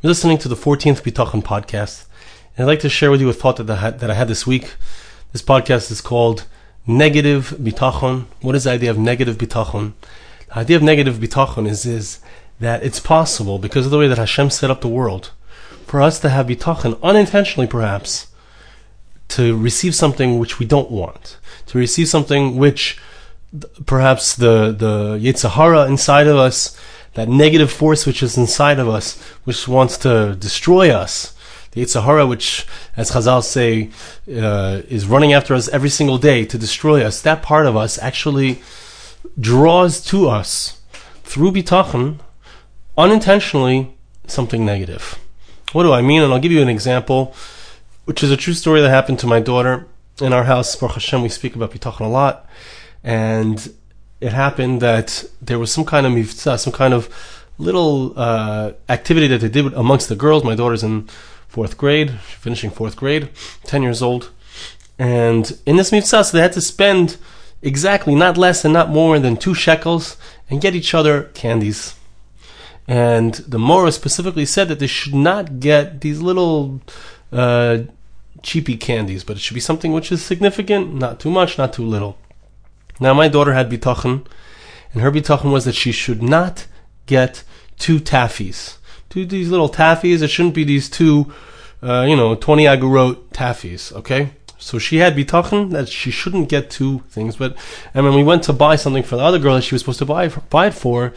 You're listening to the 14th Bitachon podcast, and I'd like to share with you a thought that I had, that I had this week. This podcast is called Negative Bitachon. What is the idea of negative Bitachon? The idea of negative Bitachon is, is that it's possible, because of the way that Hashem set up the world, for us to have Bitachon, unintentionally perhaps, to receive something which we don't want, to receive something which perhaps the, the Yetzer inside of us that negative force which is inside of us, which wants to destroy us. The Yetzer Hara, which, as Chazal say, uh, is running after us every single day to destroy us, that part of us actually draws to us, through bitachon, unintentionally, something negative. What do I mean? And I'll give you an example, which is a true story that happened to my daughter. In our house, Baruch Hashem, we speak about bitachon a lot. And it happened that there was some kind of mivtza, some kind of little uh, activity that they did amongst the girls. My daughter's in fourth grade, finishing fourth grade, 10 years old. And in this mivtza, so they had to spend exactly not less and not more than two shekels and get each other candies. And the Mora specifically said that they should not get these little uh, cheapy candies, but it should be something which is significant, not too much, not too little. Now, my daughter had bitachon, and her bitachon was that she should not get two taffies. Two these little taffies. It shouldn't be these two, uh, you know, 20 agurot taffies, okay? So she had bitachon that she shouldn't get two things. But, and when we went to buy something for the other girl that she was supposed to buy, buy it for,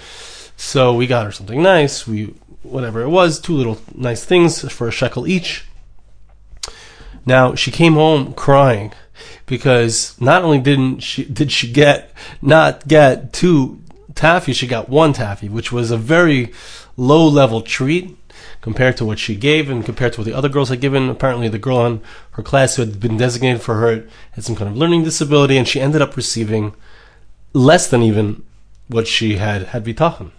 so we got her something nice. We, whatever it was, two little nice things for a shekel each. Now, she came home crying because not only didn't she did she get not get two taffy, she got one taffy, which was a very low level treat compared to what she gave and compared to what the other girls had given. Apparently, the girl in her class who had been designated for her had some kind of learning disability, and she ended up receiving less than even what she had had bitachon.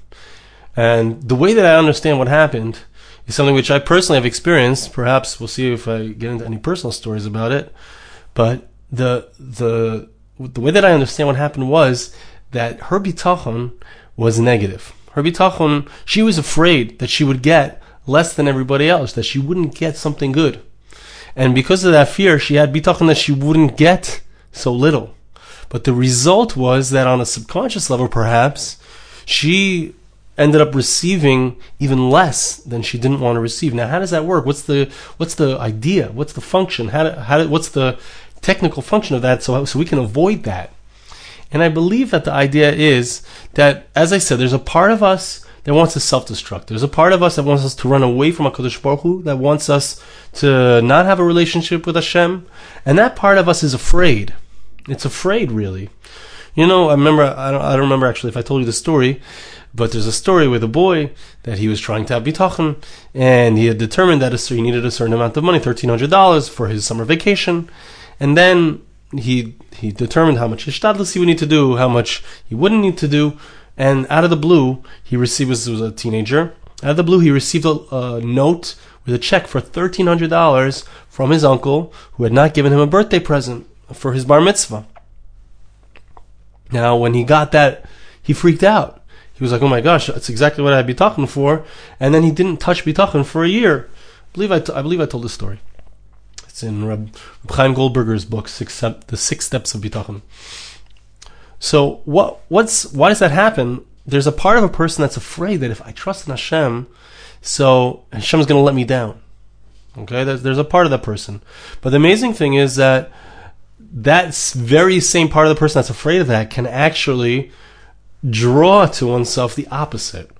And the way that I understand what happened is something which I personally have experienced. Perhaps we'll see if I get into any personal stories about it. But the the the way that I understand what happened was that her bitachon was negative. Her bitachon, she was afraid that she would get less than everybody else, that she wouldn't get something good. And because of that fear, she had bitachon that she wouldn't get so little. But the result was that on a subconscious level, perhaps, she ended up receiving even less than she didn't want to receive. Now, how does that work? What's the what's the idea? What's the function? How, how what's the technical function of that so, so we can avoid that. And I believe that the idea is that, as I said, there's a part of us that wants to self-destruct. There's a part of us that wants us to run away from HaKadosh Baruch Hu, that wants us to not have a relationship with Hashem. And that part of us is afraid. It's afraid, really. You know, I remember, I don't, I don't remember actually if I told you the story, but there's a story with a boy that he was trying to have bitachon, and he had determined that he needed a certain amount of money, $1,300 for his summer vacation. And then he he determined how much he would need to do, how much he wouldn't need to do, and out of the blue, he received. This was a teenager. Out of the blue, he received a, a note with a check for thirteen hundred dollars from his uncle, who had not given him a birthday present for his bar mitzvah. Now, when he got that, he freaked out. He was like, "Oh my gosh, that's exactly what I'd be talking for." And then he didn't touch bitachon for a year. I believe I, t- I believe I told this story. It's in Reb, Chaim Goldberger's book, six, The Six Steps of Bitachon. So what, what's, why does that happen? There's a part of a person that's afraid that if I trust in Hashem, so Hashem's going to let me down. Okay, there's, there's a part of that person. But the amazing thing is that that very same part of the person that's afraid of that can actually draw to oneself the opposite.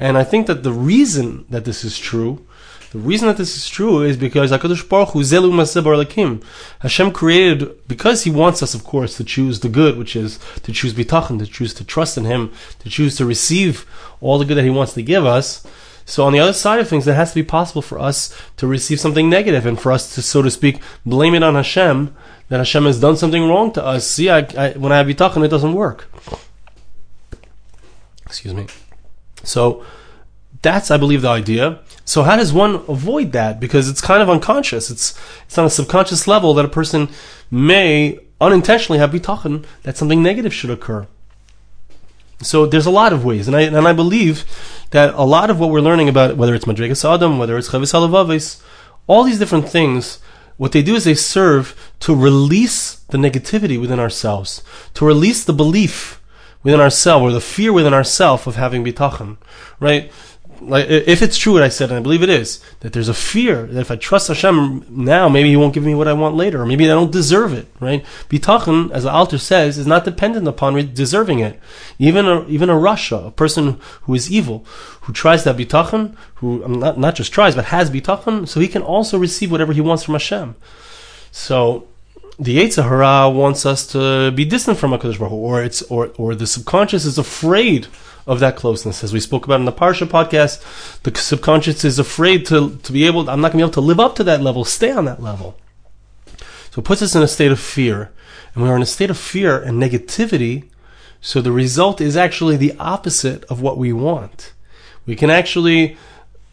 And I think that the reason that this is true the reason that this is true is because Hakadosh Baruch Hu Zelu Lakim. Hashem created because He wants us, of course, to choose the good, which is to choose bitachon, to choose to trust in Him, to choose to receive all the good that He wants to give us. So on the other side of things, it has to be possible for us to receive something negative and for us to, so to speak, blame it on Hashem that Hashem has done something wrong to us. See, I, I, when I have bitachon, it doesn't work. Excuse me. So that's, I believe, the idea. So how does one avoid that? Because it's kind of unconscious. It's it's on a subconscious level that a person may unintentionally have bitachon that something negative should occur. So there's a lot of ways, and I and I believe that a lot of what we're learning about, whether it's Madrigas Adam, whether it's Chovos Halevavos, all these different things, what they do is they serve to release the negativity within ourselves, to release the belief within ourselves or the fear within ourselves of having bitachon, right? like if it's true what I said, and I believe it is, that there's a fear that if I trust Hashem now, maybe He won't give me what I want later, or maybe I don't deserve it. Right? Bitachon, as the Alter says, is not dependent upon deserving it. Even a even a rasha, a person who is evil, who tries to have bitachon, who um, not not just tries but has bitachon, so he can also receive whatever he wants from Hashem. So the Yetzer Hara wants us to be distant from Hakadosh Baruch Hu, or it's or or the subconscious is afraid of that closeness. As we spoke about in the Parsha podcast, the subconscious is afraid to, to be able, I'm not going to be able to live up to that level, stay on that level. So it puts us in a state of fear. And we are in a state of fear and negativity, so the result is actually the opposite of what we want. We can actually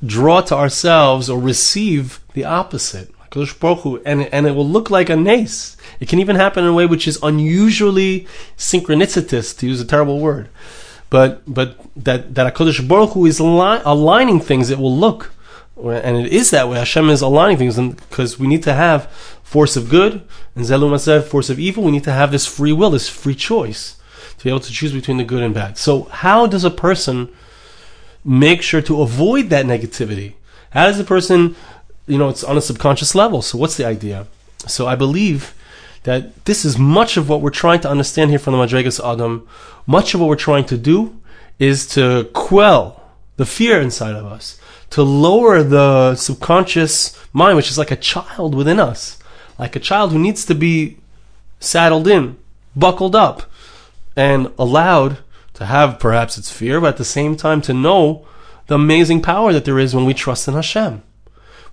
draw to ourselves or receive the opposite. And, and it will look like a nace. It can even happen in a way which is unusually synchronicitous, to use a terrible word but but that that Hakadosh Baruch Hu is ali- aligning things. It will look, and it is that way. Hashem is aligning things, because we need to have force of good and Zelum said force of evil. We need to have this free will, this free choice, to be able to choose between the good and bad. So, how does a person make sure to avoid that negativity? How does a person, you know, it's on a subconscious level. So, what's the idea? So, I believe that this is much of what we're trying to understand here from the Madrigas Adam. Much of what we're trying to do is to quell the fear inside of us, to lower the subconscious mind, which is like a child within us, like a child who needs to be saddled in, buckled up, and allowed to have perhaps its fear, but at the same time to know the amazing power that there is when we trust in Hashem.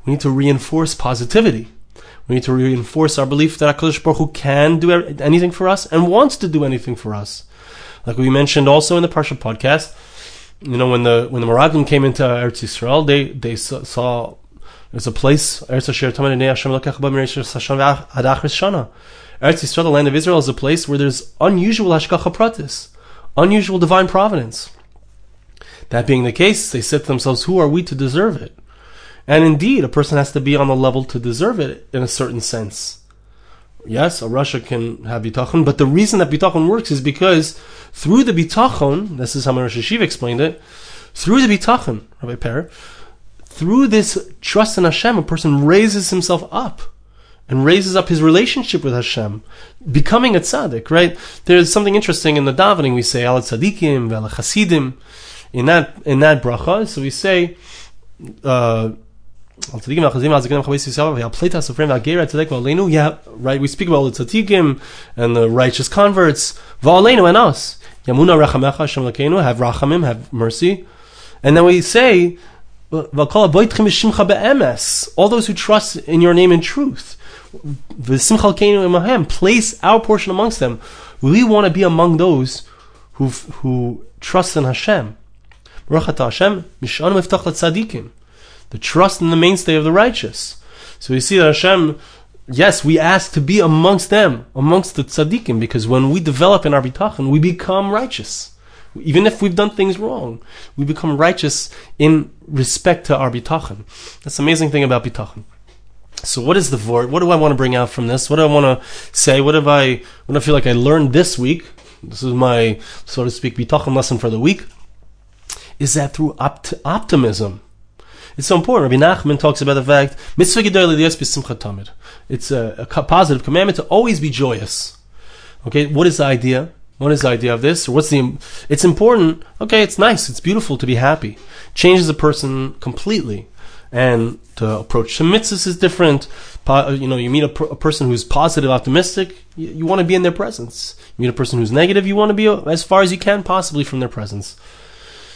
We need to reinforce positivity. We need to reinforce our belief that HaKadosh Baruch Hu can do anything for us and wants to do anything for us. Like we mentioned also in the Parsha podcast, you know, when the when the Meraglim came into Eretz Yisrael, they they saw, there's a place Eretz Yisrael, the land of Israel, is a place where there's unusual hashgacha pratis, unusual divine providence. That being the case, they said to themselves, "Who are we to deserve it?" And indeed, a person has to be on the level to deserve it in a certain sense. Yes, a rasha can have bitachon, but the reason that bitachon works is because through the bitachon, this is how Rosh Hashiv explained it, through the bitachon, Rabbi Per, through this trust in Hashem, a person raises himself up and raises up his relationship with Hashem, becoming a tzaddik, right? There's something interesting in the davening. We say, Al tzaddikim, vel chasidim, in that, in that bracha. So we say, uh, yeah, right. We speak about the tzaddikim and the righteous converts. And us. Yamuna rachamecha Lakeinu. Have rachamim, have mercy. And then we say, all those who trust in your name in truth. Place our portion amongst them. We want to be among those who who trust in Hashem. Hashem, miftach tzaddikim the trust in the mainstay of the righteous. So we see that Hashem, yes, we ask to be amongst them, amongst the tzaddikim, because when we develop in our bitachon, we become righteous. Even if we've done things wrong, we become righteous in respect to our bitachon. That's the amazing thing about bitachon. So what is the vort? What do I want to bring out from this? What do I want to say? What have I, what do I feel like I learned this week? This is my, so to speak, bitachon lesson for the week. Is that through opt- optimism, it's so important. Rabbi Nachman talks about the fact mitzvah It's a, a positive commandment to always be joyous. Okay, what is the idea? What is the idea of this? Or what's the? It's important. Okay, it's nice. It's beautiful to be happy. Changes a person completely, and to approach some mitzvahs is different. You know, you meet a, a person who's positive, optimistic. You, you want to be in their presence. You meet a person who's negative. You want to be uh, as far as you can possibly from their presence.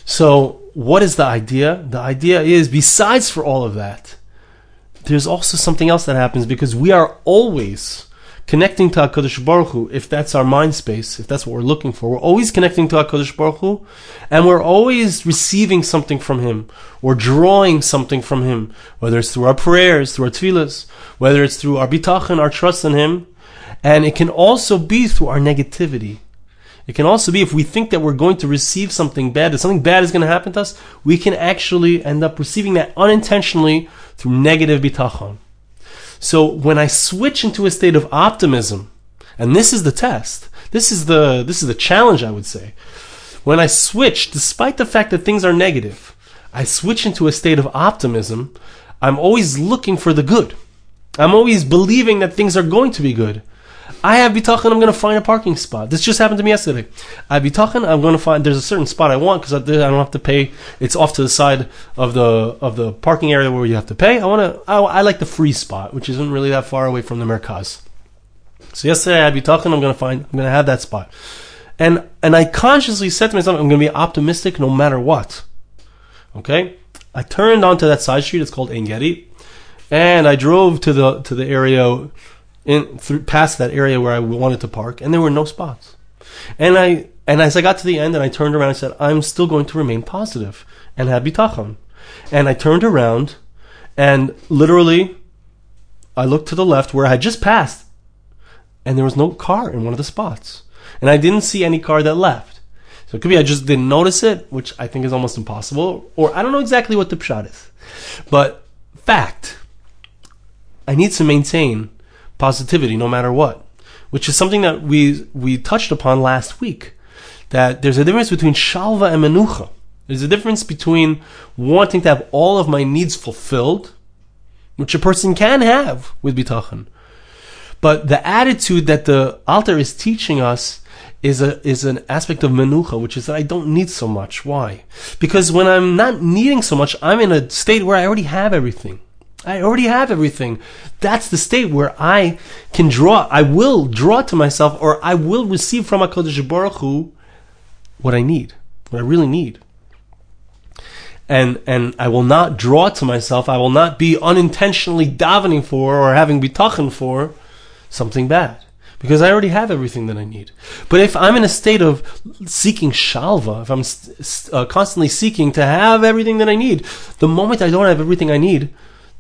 So, what is the idea? The idea is, besides for all of that, there's also something else that happens because we are always connecting to HaKadosh Baruch Hu, if that's our mind space, if that's what we're looking for. We're always connecting to HaKadosh Baruch Hu, and we're always receiving something from Him, or drawing something from Him, whether it's through our prayers, through our tefillahs, whether it's through our bitachon, our trust in Him, and it can also be through our negativity. It can also be if we think that we're going to receive something bad, that something bad is going to happen to us, we can actually end up receiving that unintentionally through negative bitachon. So when I switch into a state of optimism, and this is the test, this is the this is the challenge I would say. When I switch, despite the fact that things are negative, I switch into a state of optimism, I'm always looking for the good. I'm always believing that things are going to be good. I have bitachon. I'm going to find a parking spot. This just happened to me yesterday. I have bitachon. I'm going to find. There's a certain spot I want because I, I, don't have to pay. It's off to the side of the of the parking area where you have to pay. I want to. I, I, like the free spot, which isn't really that far away from the merkaz. So yesterday I had bitachon. I'm going to find. I'm going to have that spot, and and I consciously said to myself, I'm going to be optimistic no matter what. Okay. I turned onto that side street. It's called Ein Gedi, and I drove to the to the area in through past that area where I wanted to park, and there were no spots. And I and as I got to the end, and I turned around, I said, "I'm still going to remain positive and have bitachon." And I turned around, and literally, I looked to the left where I had just passed, and there was no car in one of the spots, and I didn't see any car that left. So it could be I just didn't notice it, which I think is almost impossible, or I don't know exactly what the pshat is. But fact, I need to maintain positivity no matter what, which is something that we we touched upon last week. That there's a difference between shalva and menucha. There's a difference between wanting to have all of my needs fulfilled, which a person can have with bitachon, but the attitude that the Alter is teaching us is a is an aspect of menucha, which is that I don't need so much. Why? Because when I'm not needing so much, I'm in a state where I already have everything. I already have everything. That's the state where I can draw. I will draw to myself, or I will receive from Hakadosh Baruch Hu what I need, what I really need. And and I will not draw to myself. I will not be unintentionally davening for or having bitachon for something bad because I already have everything that I need. But if I'm in a state of seeking shalva, if I'm uh, constantly seeking to have everything that I need, the moment I don't have everything I need,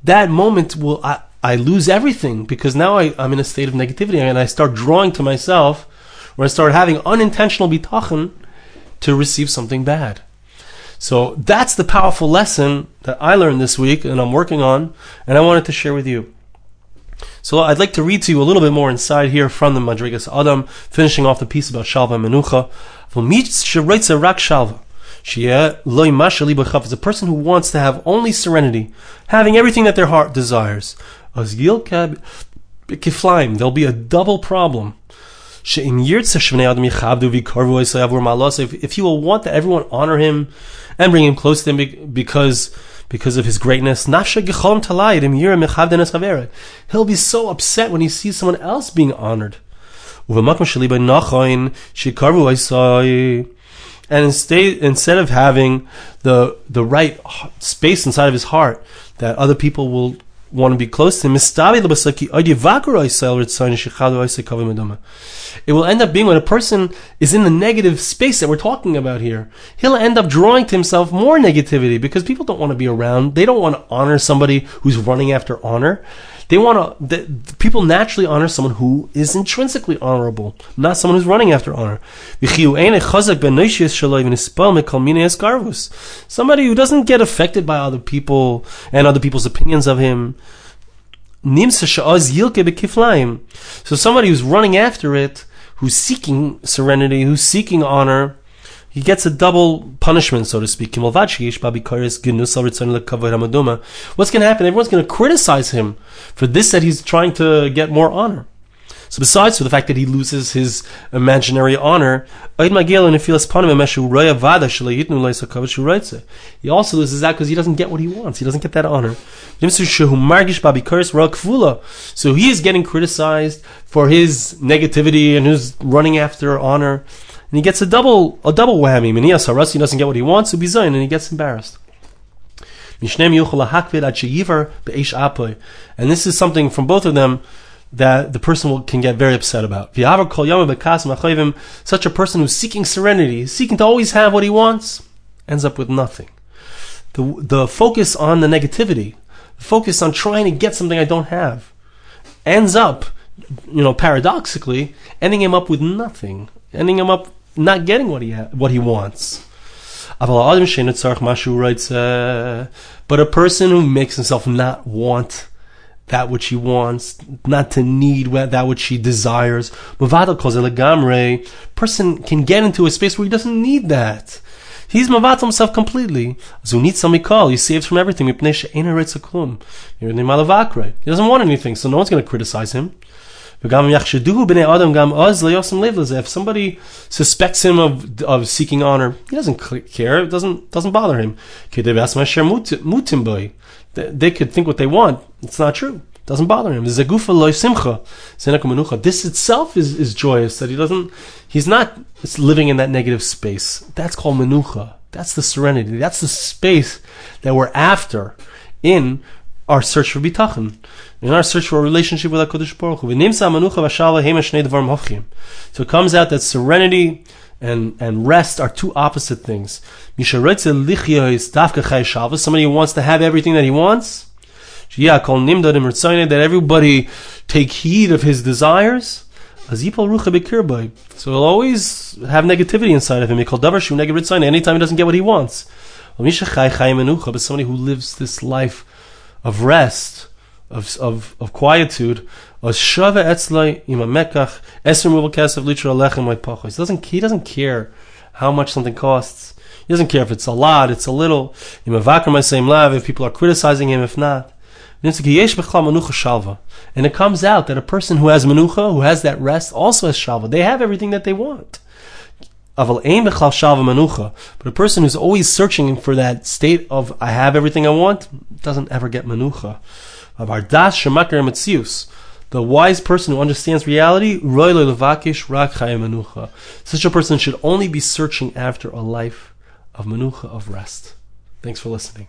that moment will I, I lose everything because now I, I'm in a state of negativity and I start drawing to myself or I start having unintentional bitachon to receive something bad. So that's the powerful lesson that I learned this week and I'm working on and I wanted to share with you. So I'd like to read to you a little bit more inside here from the Madrigas Adam, finishing off the piece about Shalva Menucha. Is a person who wants to have only serenity, having everything that their heart desires. There'll be a double problem. If he will want that everyone honor him and bring him close to him because because of his greatness, he'll be so upset when he sees someone else being honored and instead instead of having the the right space inside of his heart that other people will want to be close to him, it will end up being when a person is in the negative space that we're talking about here. He'll end up drawing to himself more negativity because people don't want to be around. They don't want to honor somebody who's running after honor. They want to. The, people naturally honor someone who is intrinsically honorable, not someone who's running after honor. Somebody who doesn't get affected by other people and other people's opinions of him. So somebody who's running after it, who's seeking serenity, who's seeking honor, he gets a double punishment, so to speak. What's going to happen? Everyone's going to criticize him for this that he's trying to get more honor. So besides for the fact that he loses his imaginary honor, he also loses that because he doesn't get what he wants. He doesn't get that honor. So he is getting criticized for his negativity and his running after honor and he gets a double a double whammy. Minias he doesn't get what he wants, Ubizayin, and he gets embarrassed. And this is something from both of them that the person will, can get very upset about. Such a person who's seeking serenity, seeking to always have what he wants, ends up with nothing. The, the focus on the negativity, the focus on trying to get something I don't have, ends up, you know, paradoxically, ending him up with nothing, ending him up not getting what he ha- what he wants. Uh, but a person who makes himself not want that which he wants, not to need that which he desires. Person can get into a space where he doesn't need that. He's mavat himself completely. He saves from everything. He doesn't want anything, so no one's going to criticize him. If somebody suspects him of, of seeking honor, he doesn't care. It doesn't doesn't bother him. They could think what they want. It's not true. It doesn't bother him. This itself is, is joyous that he doesn't. He's not living in that negative space. That's called menucha. That's the serenity. That's the space that we're after in our search for bitachon, in our search for a relationship with HaKadosh Baruch Hu. So it comes out that serenity and, and rest are two opposite things. Somebody who wants to have everything that he wants, that everybody take heed of his desires, so he'll always have negativity inside of him. Anytime he doesn't get what he wants. But somebody who lives this life of rest, of, of, of quietude, he doesn't, he doesn't care how much something costs. He doesn't care if it's a lot, it's a little. Imavakar same lav. If people are criticizing him, if not. And it comes out that a person who has menucha, who has that rest, also has shalva. They have everything that they want. But a person who's always searching for that state of I have everything I want doesn't ever get menucha. The wise person who understands reality, such a person should only be searching after a life of menucha, of rest. Thanks for listening.